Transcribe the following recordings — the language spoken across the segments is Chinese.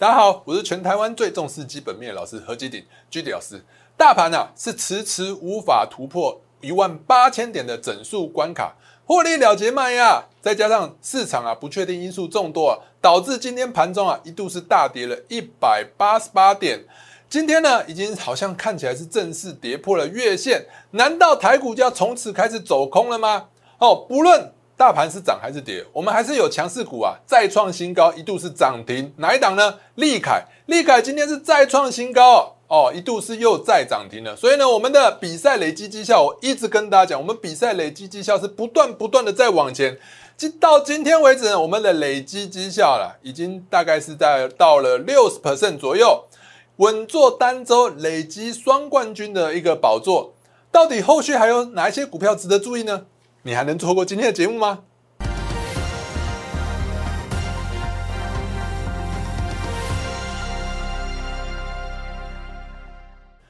大家好，我是全台湾最重视基本面的老师何基鼎居迪老师。大盘啊是迟迟无法突破一万八千点的整数关卡，获利了结卖压，再加上市场啊不确定因素众多啊，导致今天盘中啊一度是大跌了一百八十八点。今天呢，已经好像看起来是正式跌破了月线，难道台股就要从此开始走空了吗？哦，不论大盘是涨还是跌，我们还是有强势股啊，再创新高，一度是涨停，哪一档呢？利凯，利凯今天是再创新高哦，一度是又再涨停了。所以呢，我们的比赛累积绩效，我一直跟大家讲，我们比赛累积绩效是不断不断的在往前，今到今天为止呢，我们的累积绩效了，已经大概是在到了六十 percent 左右。稳坐单周累积双冠军的一个宝座，到底后续还有哪一些股票值得注意呢？你还能错过今天的节目吗？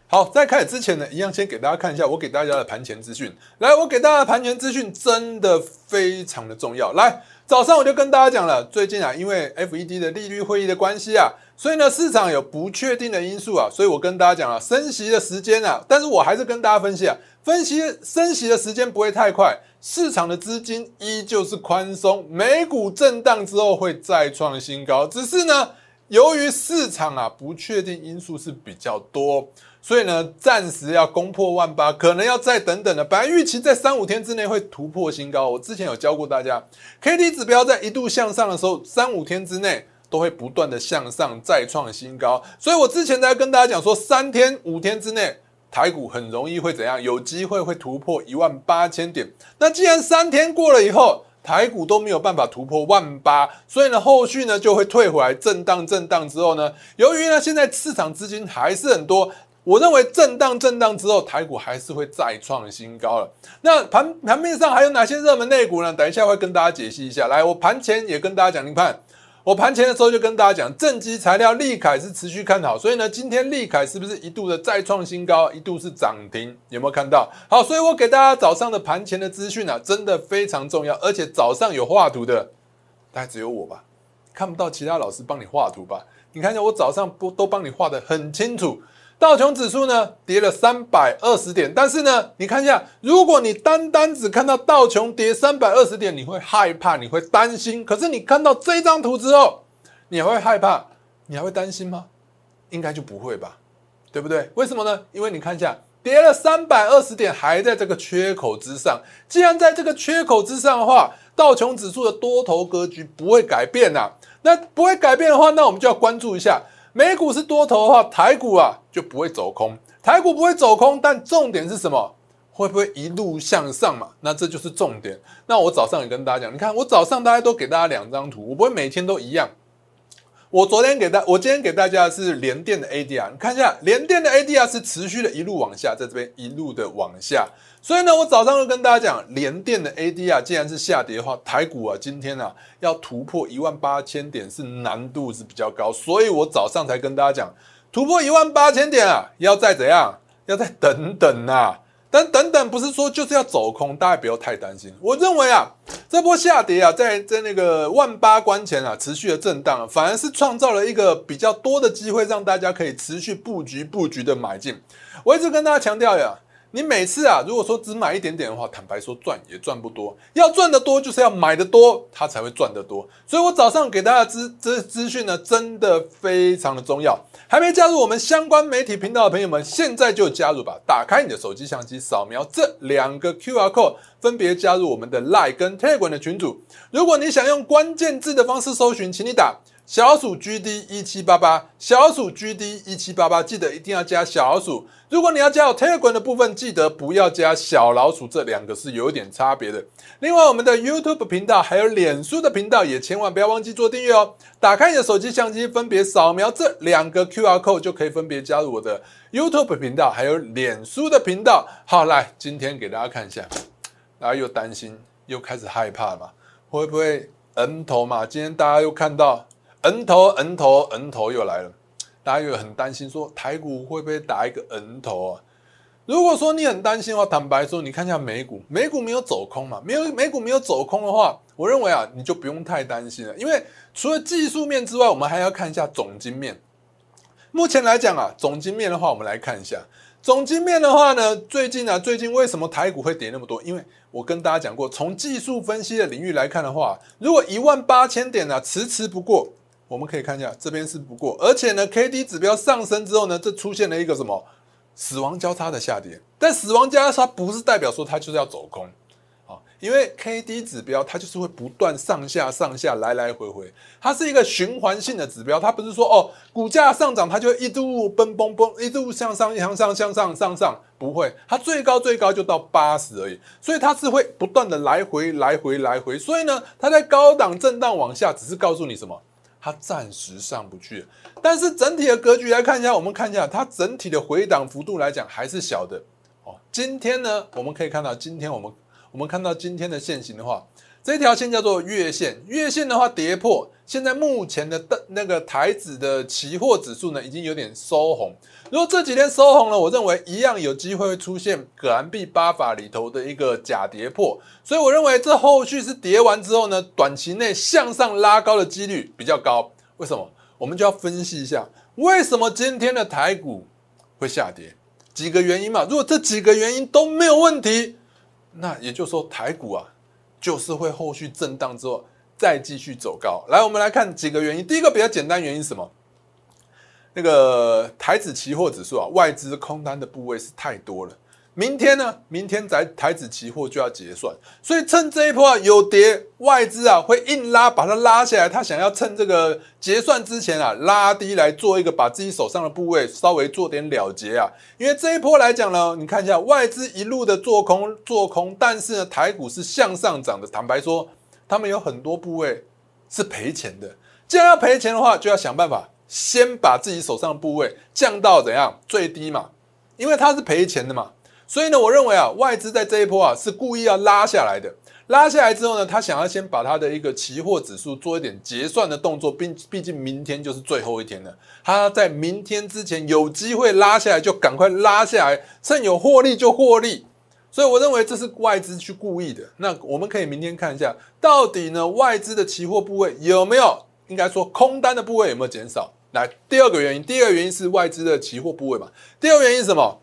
好，在开始之前呢，一样先给大家看一下我给大家的盘前资讯。来，我给大家的盘前资讯真的非常的重要。来，早上我就跟大家讲了，最近啊，因为 FED 的利率会议的关系啊。所以呢，市场有不确定的因素啊，所以我跟大家讲了升息的时间啊，但是我还是跟大家分析啊，分析升息的时间不会太快，市场的资金依旧是宽松，美股震荡之后会再创新高，只是呢，由于市场啊不确定因素是比较多，所以呢，暂时要攻破万八，可能要再等等的。本来预期在三五天之内会突破新高，我之前有教过大家，K D 指标在一度向上的时候，三五天之内。都会不断的向上再创新高，所以我之前在跟大家讲说，三天五天之内台股很容易会怎样？有机会会突破一万八千点。那既然三天过了以后，台股都没有办法突破万八，所以呢，后续呢就会退回来震荡震荡之后呢，由于呢现在市场资金还是很多，我认为震荡震荡之后，台股还是会再创新高了。那盘盘面上还有哪些热门内股呢？等一下会跟大家解析一下。来，我盘前也跟大家讲，你看。我盘前的时候就跟大家讲，正极材料利凯是持续看好，所以呢，今天利凯是不是一度的再创新高，一度是涨停？有没有看到？好，所以我给大家早上的盘前的资讯啊，真的非常重要，而且早上有画图的，大概只有我吧，看不到其他老师帮你画图吧？你看一下，我早上不都帮你画的很清楚。道琼指数呢跌了三百二十点，但是呢，你看一下，如果你单单只看到道琼跌三百二十点，你会害怕，你会担心。可是你看到这张图之后，你还会害怕，你还会担心吗？应该就不会吧，对不对？为什么呢？因为你看一下，跌了三百二十点，还在这个缺口之上。既然在这个缺口之上的话，道琼指数的多头格局不会改变呐。那不会改变的话，那我们就要关注一下。美股是多头的话，台股啊就不会走空。台股不会走空，但重点是什么？会不会一路向上嘛？那这就是重点。那我早上也跟大家讲，你看我早上大家都给大家两张图，我不会每天都一样。我昨天给大，我今天给大家的是联电的 ADR，你看一下，联电的 ADR 是持续的一路往下，在这边一路的往下。所以呢，我早上就跟大家讲，联电的 ADR 既然是下跌的话，台股啊今天啊要突破一万八千点是难度是比较高，所以我早上才跟大家讲，突破一万八千点啊，要再怎样，要再等等呐。但等等不是说就是要走空，大家不要太担心。我认为啊，这波下跌啊，在在那个万八关前啊，持续的震荡，反而是创造了一个比较多的机会，让大家可以持续布局布局的买进。我一直跟大家强调呀。你每次啊，如果说只买一点点的话，坦白说赚也赚不多。要赚得多，就是要买的多，它才会赚得多。所以我早上给大家资资资讯呢，真的非常的重要。还没加入我们相关媒体频道的朋友们，现在就加入吧！打开你的手机相机，扫描这两个 Q R code，分别加入我们的 Line 跟 Telegram 的群组。如果你想用关键字的方式搜寻，请你打。小鼠 GD 一七八八，小鼠 GD 一七八八，记得一定要加小鼠。如果你要加我 Telegram 的部分，记得不要加小老鼠，这两个是有点差别的。另外，我们的 YouTube 频道还有脸书的频道，也千万不要忘记做订阅哦。打开你的手机相机，分别扫描这两个 QR code，就可以分别加入我的 YouTube 频道，还有脸书的频道。好，来，今天给大家看一下，大家又担心，又开始害怕嘛？会不会 N 头嘛？今天大家又看到。N 头，N 头，N 头又来了，大家又很担心，说台股会不会打一个 N 头啊？如果说你很担心的话，坦白说，你看一下美股，美股没有走空嘛？没有美股没有走空的话，我认为啊，你就不用太担心了。因为除了技术面之外，我们还要看一下总金面。目前来讲啊，总金面的话，我们来看一下总金面的话呢，最近啊，最近为什么台股会跌那么多？因为我跟大家讲过，从技术分析的领域来看的话，如果一万八千点呢迟迟不过，我们可以看一下这边是不过，而且呢，K D 指标上升之后呢，这出现了一个什么？死亡交叉的下跌，但死亡交叉不是代表说它就是要走空，啊，因为 K D 指标它就是会不断上下上下来来回回，它是一个循环性的指标，它不是说哦股价上涨它就一度奔奔奔一度向上向上向上向上，不会，它最高最高就到八十而已，所以它是会不断的来回来回来回，所以呢，它在高档震荡往下，只是告诉你什么？它暂时上不去，但是整体的格局来看一下，我们看一下它整体的回档幅度来讲还是小的哦。今天呢，我们可以看到，今天我们我们看到今天的线型的话。这条线叫做月线，月线的话跌破，现在目前的那个台指的期货指数呢，已经有点收红。如果这几天收红了，我认为一样有机会会出现葛兰币八法里头的一个假跌破，所以我认为这后续是跌完之后呢，短期内向上拉高的几率比较高。为什么？我们就要分析一下，为什么今天的台股会下跌？几个原因嘛。如果这几个原因都没有问题，那也就是说台股啊。就是会后续震荡之后再继续走高。来，我们来看几个原因。第一个比较简单原因是什么？那个台子期货指数啊，外资空单的部位是太多了。明天呢？明天在台子期货就要结算，所以趁这一波啊有跌，外资啊会硬拉，把它拉下来。他想要趁这个结算之前啊拉低来做一个把自己手上的部位稍微做点了结啊。因为这一波来讲呢，你看一下外资一路的做空做空，但是呢台股是向上涨的。坦白说，他们有很多部位是赔钱的。既然要赔钱的话，就要想办法先把自己手上的部位降到怎样最低嘛，因为它是赔钱的嘛。所以呢，我认为啊，外资在这一波啊是故意要拉下来的。拉下来之后呢，他想要先把他的一个期货指数做一点结算的动作，并毕竟明天就是最后一天了。他在明天之前有机会拉下来，就赶快拉下来，趁有获利就获利。所以我认为这是外资去故意的。那我们可以明天看一下，到底呢外资的期货部位有没有，应该说空单的部位有没有减少？来，第二个原因，第二个原因是外资的期货部位嘛。第二个原因是什么？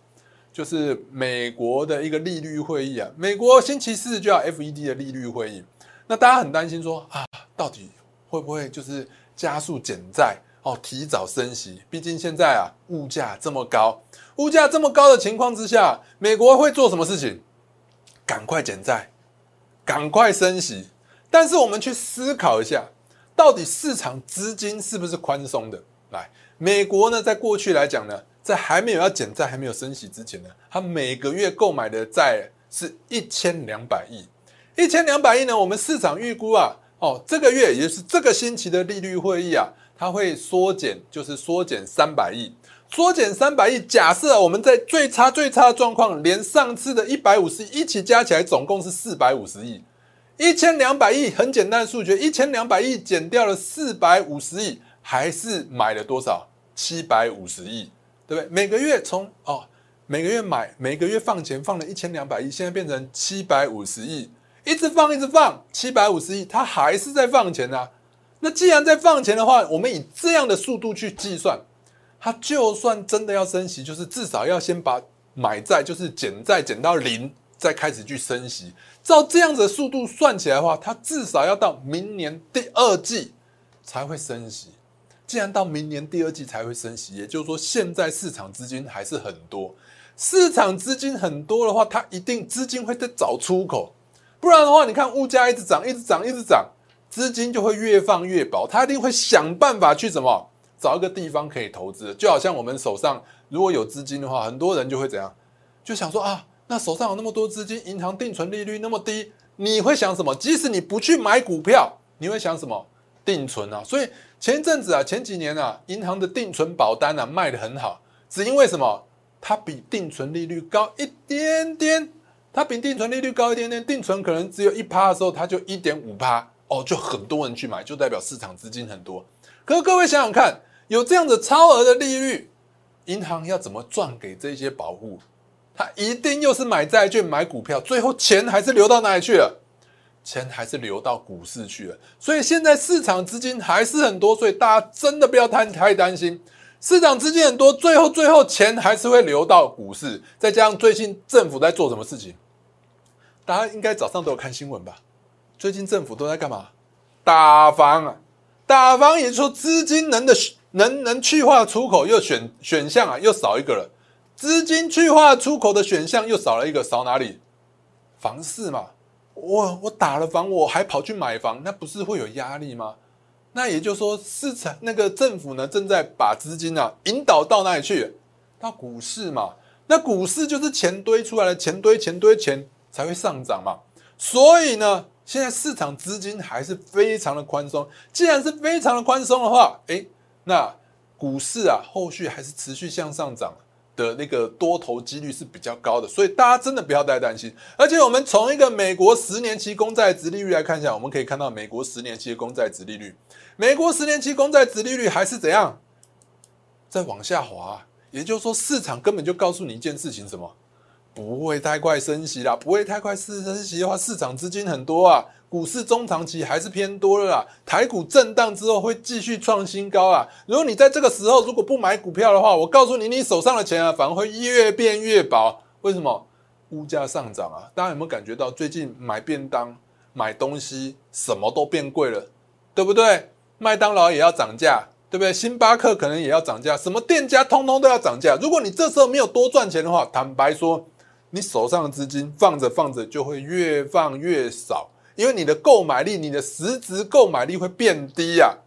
就是美国的一个利率会议啊，美国星期四就要 FED 的利率会议，那大家很担心说啊，到底会不会就是加速减债哦，提早升息？毕竟现在啊，物价这么高，物价这么高的情况之下，美国会做什么事情？赶快减债，赶快升息。但是我们去思考一下，到底市场资金是不是宽松的？来，美国呢，在过去来讲呢。在还没有要减债、还没有升息之前呢，它每个月购买的债是一千两百亿，一千两百亿呢，我们市场预估啊，哦，这个月也就是这个星期的利率会议啊，它会缩减，就是缩减三百亿，缩减三百亿。假设我们在最差最差的状况，连上次的一百五十亿一起加起来，总共是四百五十亿，一千两百亿，很简单的数学，一千两百亿减掉了四百五十亿，还是买了多少？七百五十亿。对不对？每个月从哦，每个月买，每个月放钱，放了一千两百亿，现在变成七百五十亿，一直放，一直放，七百五十亿，它还是在放钱啊。那既然在放钱的话，我们以这样的速度去计算，它就算真的要升息，就是至少要先把买债，就是减债减到零，再开始去升息。照这样子的速度算起来的话，它至少要到明年第二季才会升息。既然到明年第二季才会升息，也就是说现在市场资金还是很多。市场资金很多的话，它一定资金会在找出口，不然的话，你看物价一直涨，一直涨，一直涨，资金就会越放越薄。它一定会想办法去怎么找一个地方可以投资。就好像我们手上如果有资金的话，很多人就会怎样，就想说啊，那手上有那么多资金，银行定存利率那么低，你会想什么？即使你不去买股票，你会想什么？定存啊，所以前一阵子啊，前几年啊，银行的定存保单啊卖的很好，只因为什么？它比定存利率高一点点，它比定存利率高一点点，定存可能只有一趴的时候，它就一点五趴哦，就很多人去买，就代表市场资金很多。可是各位想想看，有这样的超额的利率，银行要怎么赚给这些保护？他一定又是买债券、买股票，最后钱还是流到哪里去了？钱还是流到股市去了。所以现在市场资金还是很多，所以大家真的不要太太担心。市场资金很多，最后最后钱还是会流到股市。再加上最近政府在做什么事情？大家应该早上都有看新闻吧？最近政府都在干嘛？打房啊，打房，也就是说资金能的能能去化出口又选选项啊，又少一个了。资金去化出口的选项又少了一个，少哪里？房市嘛。我我打了房，我还跑去买房，那不是会有压力吗？那也就是说，市场那个政府呢，正在把资金啊引导到哪里去？到股市嘛。那股市就是钱堆出来的，钱堆钱堆钱才会上涨嘛。所以呢，现在市场资金还是非常的宽松。既然是非常的宽松的话，诶，那股市啊，后续还是持续向上涨。的那个多头几率是比较高的，所以大家真的不要太担心。而且我们从一个美国十年期公债值利率来看一下，我们可以看到美国十年期公债值利率，美国十年期公债值利率还是怎样在往下滑。也就是说，市场根本就告诉你一件事情：什么不会太快升息啦，不会太快四升息的话，市场资金很多啊。股市中长期还是偏多了啦，台股震荡之后会继续创新高啊！如果你在这个时候如果不买股票的话，我告诉你，你手上的钱啊反而会越变越薄。为什么？物价上涨啊！大家有没有感觉到最近买便当、买东西什么都变贵了，对不对？麦当劳也要涨价，对不对？星巴克可能也要涨价，什么店家通通都要涨价。如果你这时候没有多赚钱的话，坦白说，你手上的资金放着放着就会越放越少。因为你的购买力，你的实质购买力会变低呀。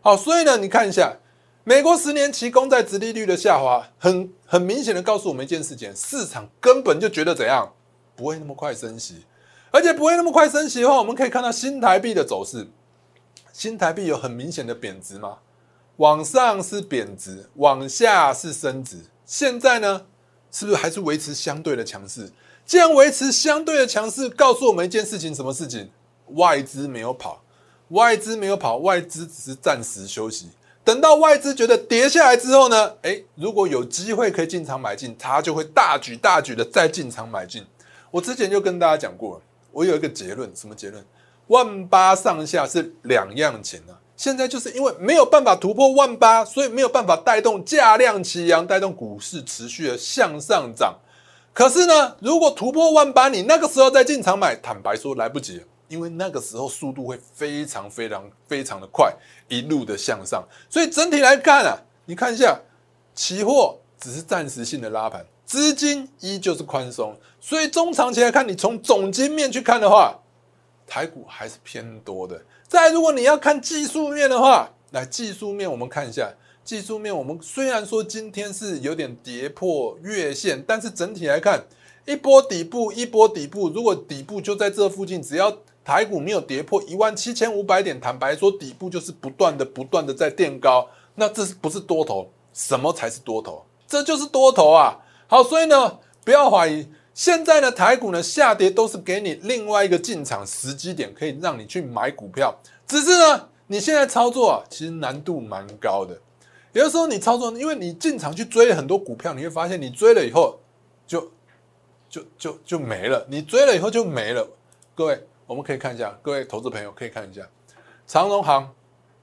好，所以呢，你看一下美国十年期公债殖利率的下滑，很很明显的告诉我们一件事情：市场根本就觉得怎样，不会那么快升息，而且不会那么快升息的话，我们可以看到新台币的走势，新台币有很明显的贬值吗？往上是贬值，往下是升值。现在呢，是不是还是维持相对的强势？既然维持相对的强势，告诉我们一件事情：什么事情？外资没有跑，外资没有跑，外资只是暂时休息。等到外资觉得跌下来之后呢？诶，如果有机会可以进场买进，它就会大举大举的再进场买进。我之前就跟大家讲过，我有一个结论，什么结论？万八上下是两样钱啊。现在就是因为没有办法突破万八，所以没有办法带动价量齐扬，带动股市持续的向上涨。可是呢，如果突破万八，你那个时候再进场买，坦白说来不及。因为那个时候速度会非常非常非常的快，一路的向上，所以整体来看啊，你看一下，期货只是暂时性的拉盘，资金依旧是宽松，所以中长期来看，你从总金面去看的话，台股还是偏多的。再如果你要看技术面的话，来技术面我们看一下，技术面我们虽然说今天是有点跌破月线，但是整体来看，一波底部一波底部，如果底部就在这附近，只要台股没有跌破一万七千五百点，坦白说，底部就是不断的、不断的在垫高。那这是不是多头？什么才是多头？这就是多头啊！好，所以呢，不要怀疑，现在的台股呢下跌都是给你另外一个进场时机点，可以让你去买股票。只是呢，你现在操作啊，其实难度蛮高的。有的时候你操作，因为你进场去追很多股票，你会发现你追了以后就就就就没了。你追了以后就没了，各位。我们可以看一下，各位投资朋友可以看一下长荣行，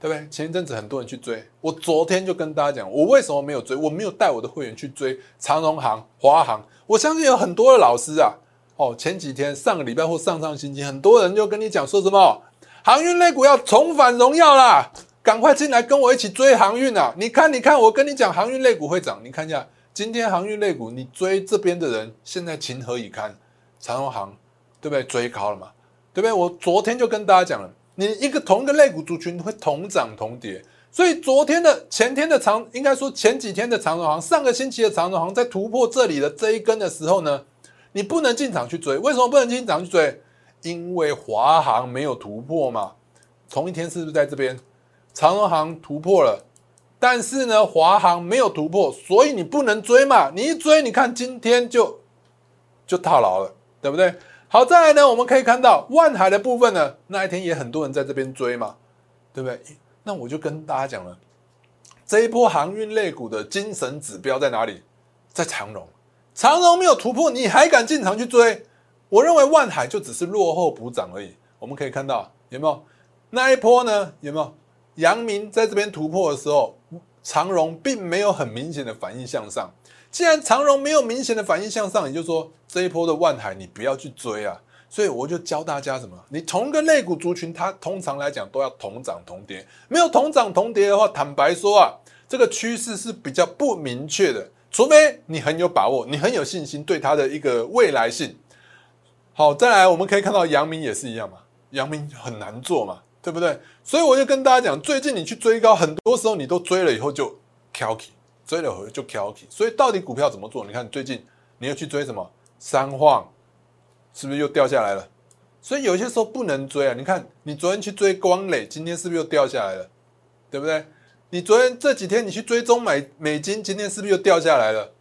对不对？前一阵子很多人去追，我昨天就跟大家讲，我为什么没有追？我没有带我的会员去追长荣行、华航。我相信有很多的老师啊，哦，前几天、上个礼拜或上上星期，很多人就跟你讲说什么航运类股要重返荣耀啦，赶快进来跟我一起追航运啊！你看，你看，我跟你讲，航运类股会涨，你看一下今天航运类股，你追这边的人现在情何以堪？长荣行对不对？追高了嘛？对不对？我昨天就跟大家讲了，你一个同一个类股族群会同涨同跌，所以昨天的、前天的长，应该说前几天的长荣行，上个星期的长荣行在突破这里的这一根的时候呢，你不能进场去追。为什么不能进场去追？因为华航没有突破嘛。同一天是不是在这边？长荣行突破了，但是呢，华航没有突破，所以你不能追嘛。你一追，你看今天就就套牢了，对不对？好，再来呢，我们可以看到万海的部分呢，那一天也很多人在这边追嘛，对不对？那我就跟大家讲了，这一波航运类股的精神指标在哪里？在长荣，长荣没有突破，你还敢进场去追？我认为万海就只是落后补涨而已。我们可以看到有没有那一波呢？有没有阳明在这边突破的时候，长荣并没有很明显的反应向上。既然长荣没有明显的反应向上，也就是说这一波的万海你不要去追啊。所以我就教大家什么？你同一个类股族群，它通常来讲都要同涨同跌。没有同涨同跌的话，坦白说啊，这个趋势是比较不明确的。除非你很有把握，你很有信心对它的一个未来性。好，再来我们可以看到阳明也是一样嘛，阳明很难做嘛，对不对？所以我就跟大家讲，最近你去追高，很多时候你都追了以后就 k k 追了回就 k k 所以到底股票怎么做？你看最近你要去追什么三晃？是不是又掉下来了？所以有些时候不能追啊！你看，你昨天去追光磊，今天是不是又掉下来了？对不对？你昨天这几天你去追踪买美金，今天是不是又掉下来了？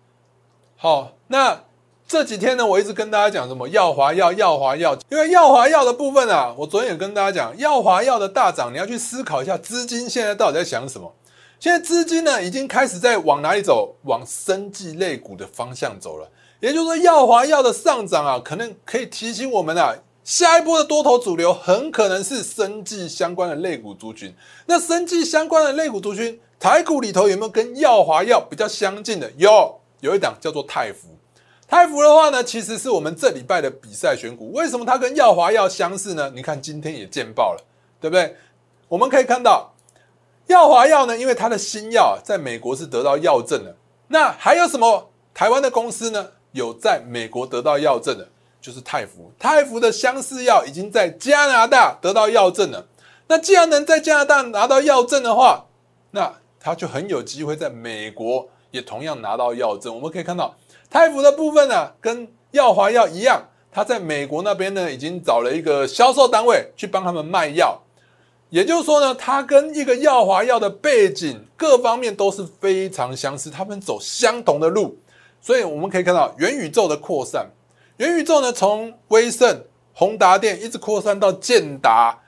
好，那这几天呢，我一直跟大家讲什么？耀华药、耀华药，因为耀华药的部分啊，我昨天也跟大家讲，耀华药的大涨，你要去思考一下，资金现在到底在想什么？现在资金呢，已经开始在往哪里走？往生技类股的方向走了。也就是说，药华药的上涨啊，可能可以提醒我们啊，下一波的多头主流很可能是生技相关的类股族群。那生技相关的类股族群，台股里头有没有跟药华药比较相近的？有，有一档叫做泰福。泰福的话呢，其实是我们这礼拜的比赛选股。为什么它跟药华药相似呢？你看今天也见报了，对不对？我们可以看到，药华药呢，因为它的新药在美国是得到药证的。那还有什么台湾的公司呢？有在美国得到药证的，就是泰福。泰福的相似药已经在加拿大得到药证了。那既然能在加拿大拿到药证的话，那它就很有机会在美国也同样拿到药证。我们可以看到，泰福的部分呢，跟药华药一样，它在美国那边呢，已经找了一个销售单位去帮他们卖药。也就是说呢，它跟一个耀华耀的背景各方面都是非常相似，他们走相同的路。所以我们可以看到元宇宙的扩散，元宇宙呢，从威盛、宏达电一直扩散到建达、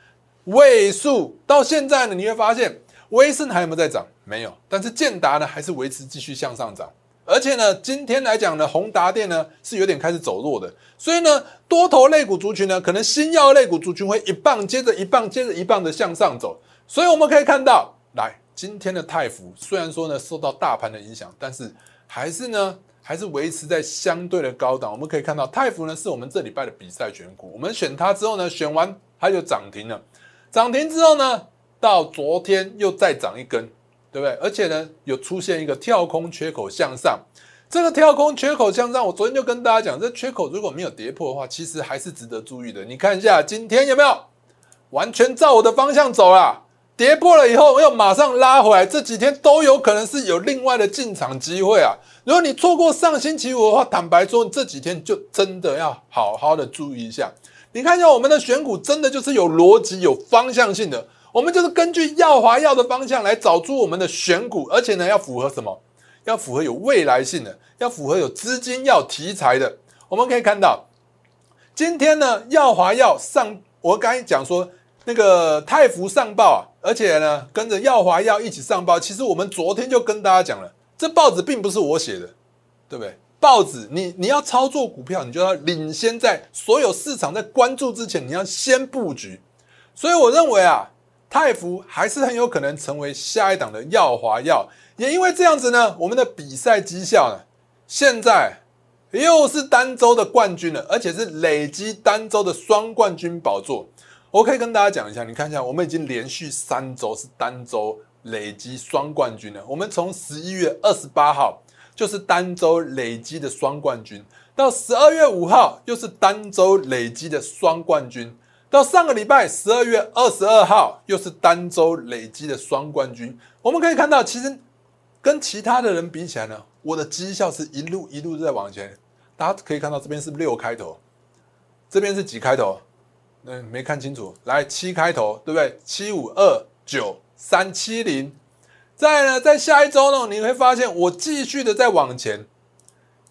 位数，到现在呢，你会发现威盛还有没有在涨？没有，但是建达呢，还是维持继续向上涨。而且呢，今天来讲呢，宏达电呢是有点开始走弱的。所以呢，多头类股族群呢，可能新药类股族群会一棒接着一棒接着一棒的向上走。所以我们可以看到，来今天的泰福虽然说呢受到大盘的影响，但是还是呢。还是维持在相对的高档。我们可以看到，泰福呢是我们这礼拜的比赛选股。我们选它之后呢，选完它就涨停了。涨停之后呢，到昨天又再涨一根，对不对？而且呢，有出现一个跳空缺口向上。这个跳空缺口向上，我昨天就跟大家讲，这缺口如果没有跌破的话，其实还是值得注意的。你看一下今天有没有完全照我的方向走啊？跌破了以后又马上拉回来，这几天都有可能是有另外的进场机会啊。如果你错过上星期五的话，坦白说，这几天就真的要好好的注意一下。你看一下我们的选股，真的就是有逻辑、有方向性的。我们就是根据耀华药的方向来找出我们的选股，而且呢，要符合什么？要符合有未来性的，要符合有资金、要题材的。我们可以看到，今天呢，耀华药上，我刚才讲说。那个泰福上报啊，而且呢，跟着耀华药一起上报。其实我们昨天就跟大家讲了，这报纸并不是我写的，对不对？报纸你你要操作股票，你就要领先在所有市场在关注之前，你要先布局。所以我认为啊，泰福还是很有可能成为下一档的耀华药。也因为这样子呢，我们的比赛绩效呢，现在又是单周的冠军了，而且是累积单周的双冠军宝座。我可以跟大家讲一下，你看一下，我们已经连续三周是单周累积双冠军了。我们从十一月二十八号就是单周累积的双冠军，到十二月五号又是单周累积的双冠军，到上个礼拜十二月二十二号又是单周累积的双冠军。我们可以看到，其实跟其他的人比起来呢，我的绩效是一路一路在往前。大家可以看到，这边是六开头，这边是几开头？嗯，没看清楚。来，七开头，对不对？七五二九三七零。再呢，在下一周呢，你会发现我继续的在往前，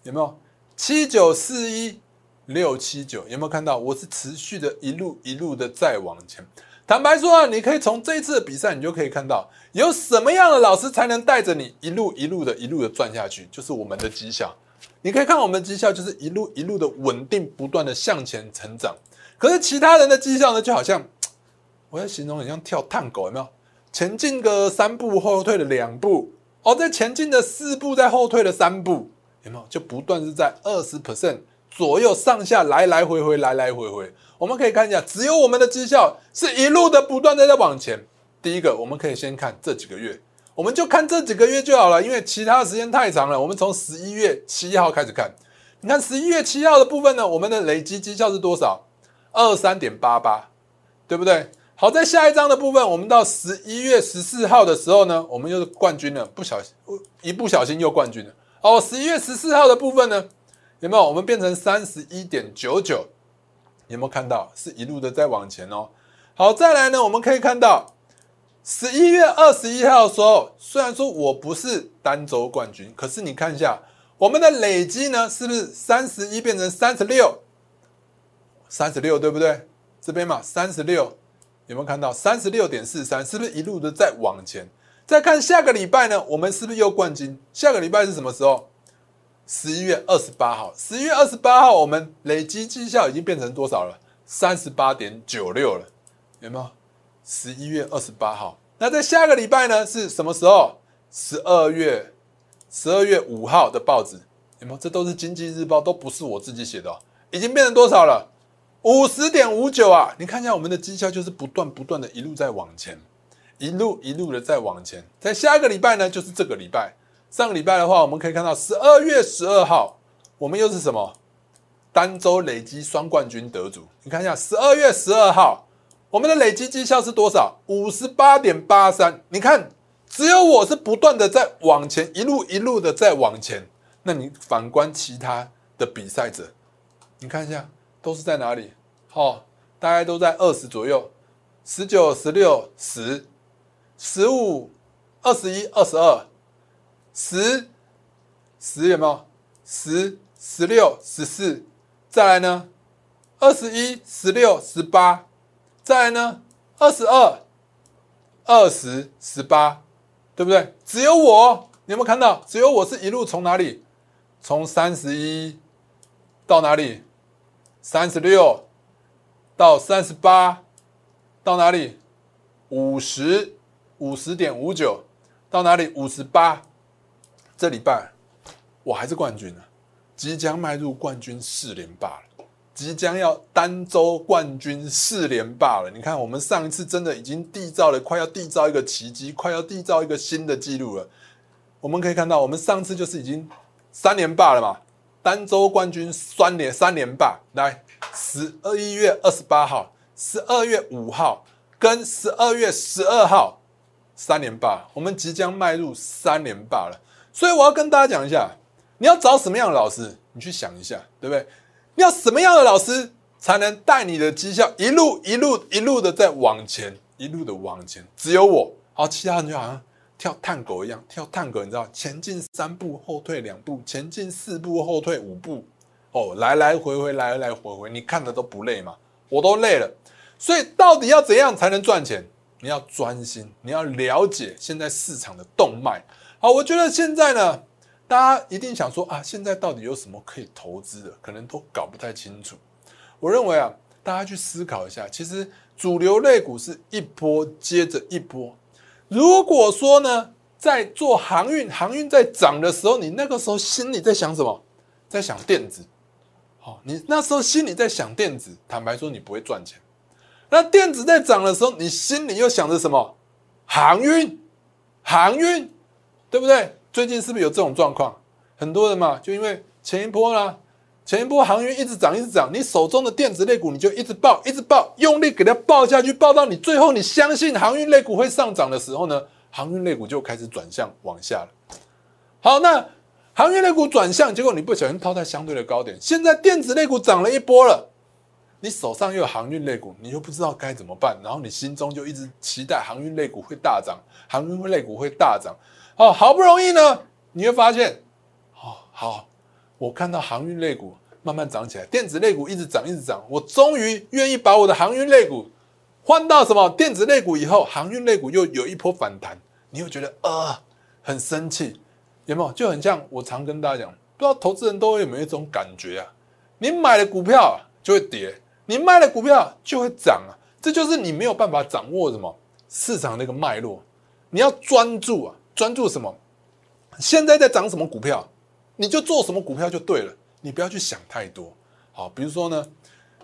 有没有？七九四一六七九，有没有看到？我是持续的一路一路的在往前。坦白说啊，你可以从这一次的比赛，你就可以看到，有什么样的老师才能带着你一路一路的一路的转下去，就是我们的绩效。你可以看我们的绩效就是一路一路的稳定不断的向前成长。可是其他人的绩效呢，就好像我在形容很像跳探狗，有没有？前进个三步，后退了两步，哦，在前进的四步，在后退了三步，有没有？就不断是在二十 percent 左右上下来来回回，来来回回。我们可以看一下，只有我们的绩效是一路的不断的在往前。第一个，我们可以先看这几个月，我们就看这几个月就好了，因为其他时间太长了。我们从十一月七号开始看，你看十一月七号的部分呢，我们的累积绩效是多少？二三点八八，对不对？好，在下一章的部分，我们到十一月十四号的时候呢，我们又是冠军了，不小心一不小心又冠军了。哦，十一月十四号的部分呢，有没有？我们变成三十一点九九，有没有看到？是一路的在往前哦。好，再来呢，我们可以看到十一月二十一号的时候，虽然说我不是单周冠军，可是你看一下我们的累积呢，是不是三十一变成三十六？三十六对不对？这边嘛，三十六有没有看到？三十六点四三，是不是一路的在往前？再看下个礼拜呢，我们是不是又冠军？下个礼拜是什么时候？十一月二十八号。十一月二十八号，我们累积绩效已经变成多少了？三十八点九六了，有没有？十一月二十八号。那在下个礼拜呢？是什么时候？十二月十二月五号的报纸有没有？这都是经济日报，都不是我自己写的，已经变成多少了？五十点五九啊！你看一下我们的绩效，就是不断不断的一路在往前，一路一路的在往前。在下个礼拜呢，就是这个礼拜。上个礼拜的话，我们可以看到十二月十二号，我们又是什么单周累积双冠军得主？你看一下十二月十二号，我们的累积绩效是多少？五十八点八三。你看，只有我是不断的在往前，一路一路的在往前。那你反观其他的比赛者，你看一下。都是在哪里？好，大概都在二十左右，十九、十六、十、十五、二十一、二十二、十、十有没有？十、十六、十四，再来呢？二十一、十六、十八，再来呢？二十二、二十、十八，对不对？只有我，你有没有看到？只有我是一路从哪里？从三十一到哪里？三十六到三十八，到哪里？五十五十点五九，到哪里？五十八。这礼拜我还是冠军呢，即将迈入冠军四连霸了，即将要单周冠军四连霸了。你看，我们上一次真的已经缔造了，快要缔造一个奇迹，快要缔造一个新的纪录了。我们可以看到，我们上次就是已经三连霸了嘛。单周冠军三连三连霸，来十二月二十八号、十二月五号跟十二月十二号三连霸，我们即将迈入三连霸了。所以我要跟大家讲一下，你要找什么样的老师，你去想一下，对不对？你要什么样的老师才能带你的绩效一路一路一路的在往前，一路的往前？只有我，好，其他人就好像。跳探狗一样，跳探狗，你知道，前进三步，后退两步，前进四步，后退五步，哦，来来回回，来来回回，你看的都不累吗？我都累了。所以到底要怎样才能赚钱？你要专心，你要了解现在市场的动脉。好，我觉得现在呢，大家一定想说啊，现在到底有什么可以投资的？可能都搞不太清楚。我认为啊，大家去思考一下，其实主流类股是一波接着一波。如果说呢，在做航运，航运在涨的时候，你那个时候心里在想什么？在想电子。好，你那时候心里在想电子，坦白说你不会赚钱。那电子在涨的时候，你心里又想着什么？航运，航运，对不对？最近是不是有这种状况？很多人嘛，就因为前一波啦。前一波航运一直涨，一直涨，你手中的电子类股你就一直抱，一直抱，用力给它抱下去，抱到你最后你相信航运类股会上涨的时候呢，航运类股就开始转向往下了。好，那航运类股转向，结果你不小心套在相对的高点，现在电子类股涨了一波了，你手上又有航运类股，你又不知道该怎么办，然后你心中就一直期待航运类股会大涨，航运类股会大涨。哦，好不容易呢，你会发现，哦，好。我看到航运类股慢慢涨起来，电子类股一直涨，一直涨。我终于愿意把我的航运类股换到什么电子类股以后，航运类股又有一波反弹，你又觉得啊很生气，有没有？就很像我常跟大家讲，不知道投资人都有没有一种感觉啊？你买了股票就会跌，你卖了股票就会涨啊！这就是你没有办法掌握什么市场那个脉络。你要专注啊，专注什么？现在在涨什么股票，你就做什么股票就对了。你不要去想太多。好，比如说呢，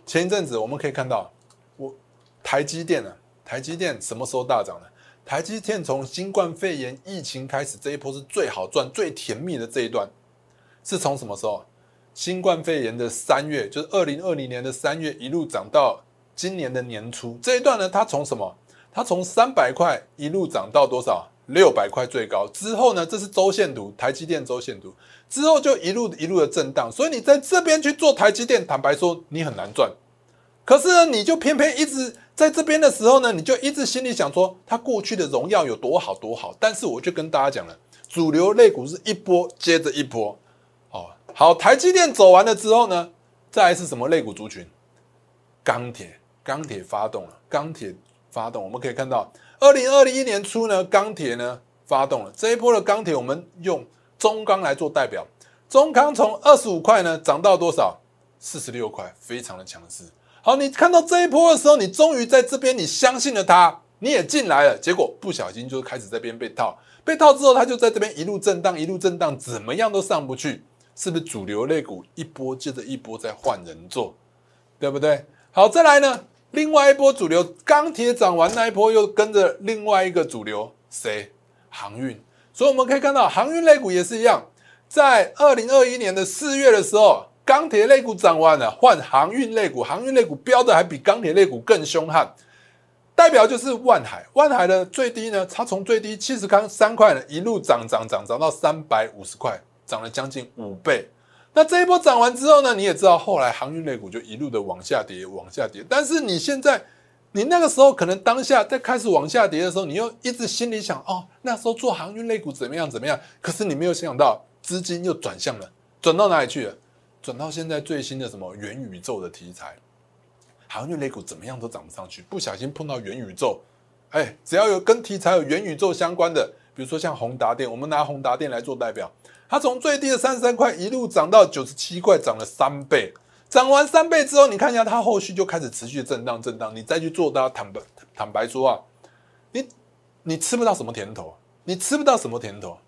前一阵子我们可以看到，我台积电呢，台积电什么时候大涨呢？台积电从新冠肺炎疫情开始这一波是最好赚、最甜蜜的这一段，是从什么时候？新冠肺炎的三月，就是二零二零年的三月，一路涨到今年的年初这一段呢？它从什么？它从三百块一路涨到多少？六百块最高之后呢？这是周线图，台积电周线图之后就一路一路的震荡，所以你在这边去做台积电，坦白说你很难赚。可是呢，你就偏偏一直在这边的时候呢，你就一直心里想说，它过去的荣耀有多好多好。但是我就跟大家讲了，主流类股是一波接着一波。好，台积电走完了之后呢，再来是什么类股族群？钢铁，钢铁发动了，钢铁发动，我们可以看到，二零二一年初呢，钢铁呢发动了这一波的钢铁，我们用中钢来做代表，中钢从二十五块呢涨到多少？四十六块，非常的强势。好，你看到这一波的时候，你终于在这边，你相信了它，你也进来了，结果不小心就开始这边被套，被套之后，它就在这边一路震荡，一路震荡，怎么样都上不去，是不是主流类股一波接着一波在换人做，对不对？好，再来呢，另外一波主流钢铁涨完那一波，又跟着另外一个主流谁？航运。所以我们可以看到，航运类股也是一样，在二零二一年的四月的时候。钢铁类股涨完了，换航运类股，航运类股飙的还比钢铁类股更凶悍，代表就是万海。万海的最低呢，它从最低七十康三块呢，一路涨涨涨涨到三百五十块，涨了将近五倍。那这一波涨完之后呢，你也知道，后来航运类股就一路的往下跌，往下跌。但是你现在，你那个时候可能当下在开始往下跌的时候，你又一直心里想，哦，那时候做航运类股怎么样怎么样？可是你没有想到，资金又转向了，转到哪里去了？转到现在最新的什么元宇宙的题材，航运类股怎么样都涨不上去，不小心碰到元宇宙，哎，只要有跟题材有元宇宙相关的，比如说像宏达电，我们拿宏达电来做代表，它从最低的三十三块一路涨到九十七块，涨了三倍，涨完三倍之后，你看一下它后续就开始持续震荡震荡，你再去做，大家坦白坦白说啊，你你吃不到什么甜头，你吃不到什么甜头。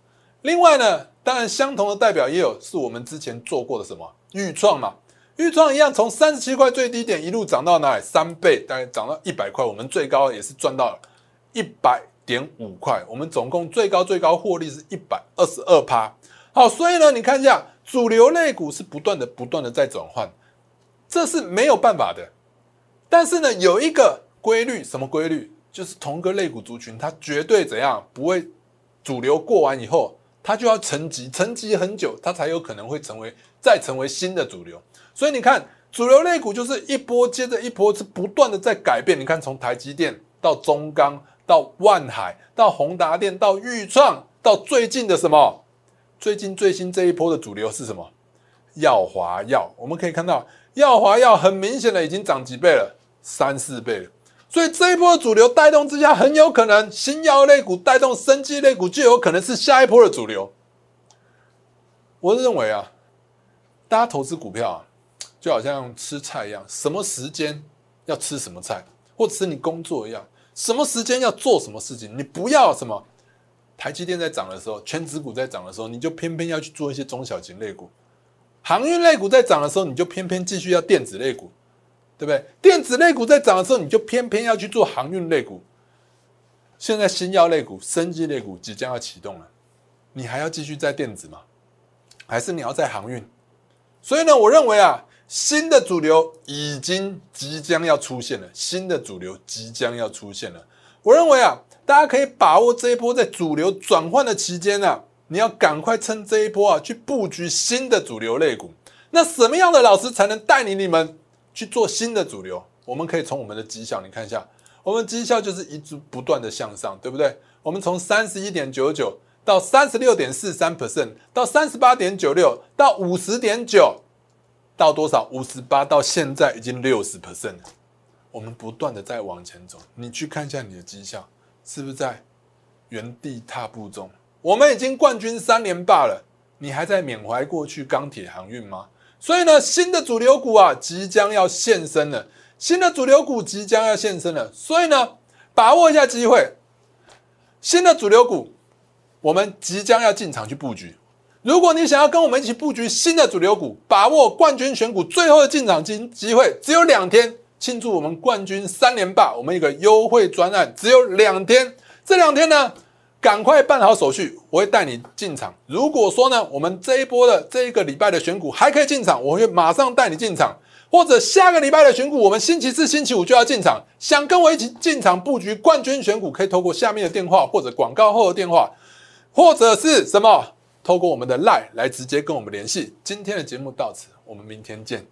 另外呢，当然相同的代表也有是我们之前做过的什么。豫创嘛，豫创一样，从三十七块最低点一路涨到哪里？三倍，大概涨到一百块。我们最高也是赚到一百点五块。我们总共最高最高获利是一百二十二趴。好，所以呢，你看一下主流类股是不断的、不断的在转换，这是没有办法的。但是呢，有一个规律，什么规律？就是同个类股族群，它绝对怎样不会主流过完以后。它就要沉积，沉积很久，它才有可能会成为再成为新的主流。所以你看，主流类股就是一波接着一波，是不断的在改变。你看，从台积电到中钢，到万海，到宏达电，到裕创，到最近的什么？最近最新这一波的主流是什么？耀华药。我们可以看到，耀华药很明显的已经涨几倍了，三四倍了。所以这一波的主流带动之下，很有可能新药类股带动生技类股，就有可能是下一波的主流。我认为啊，大家投资股票啊，就好像吃菜一样，什么时间要吃什么菜，或者是你工作一样，什么时间要做什么事情，你不要什么台积电在涨的时候，全指股在涨的时候，你就偏偏要去做一些中小型类股；航运类股在涨的时候，你就偏偏继续要电子类股。对不对？电子类股在涨的时候，你就偏偏要去做航运类股。现在新药类股、生技类股即将要启动了，你还要继续在电子吗？还是你要在航运？所以呢，我认为啊，新的主流已经即将要出现了，新的主流即将要出现了。我认为啊，大家可以把握这一波在主流转换的期间啊，你要赶快趁这一波啊，去布局新的主流类股。那什么样的老师才能带领你们？去做新的主流，我们可以从我们的绩效，你看一下，我们绩效就是一直不断的向上，对不对？我们从三十一点九九到三十六点四三 percent，到三十八点九六，到五十点九，到多少？五十八，到现在已经六十 percent 了。我们不断的在往前走，你去看一下你的绩效，是不是在原地踏步中？我们已经冠军三连霸了，你还在缅怀过去钢铁航运吗？所以呢，新的主流股啊，即将要现身了。新的主流股即将要现身了，所以呢，把握一下机会。新的主流股，我们即将要进场去布局。如果你想要跟我们一起布局新的主流股，把握冠军选股最后的进场机机会，只有两天，庆祝我们冠军三连霸，我们一个优惠专案只有两天。这两天呢，赶快办好手续，我会带你进场。如果说呢，我们这一波的这一个礼拜的选股还可以进场，我会马上带你进场。或者下个礼拜的选股，我们星期四、星期五就要进场。想跟我一起进场布局冠军选股，可以透过下面的电话或者广告后的电话，或者是什么，透过我们的 Line 来直接跟我们联系。今天的节目到此，我们明天见。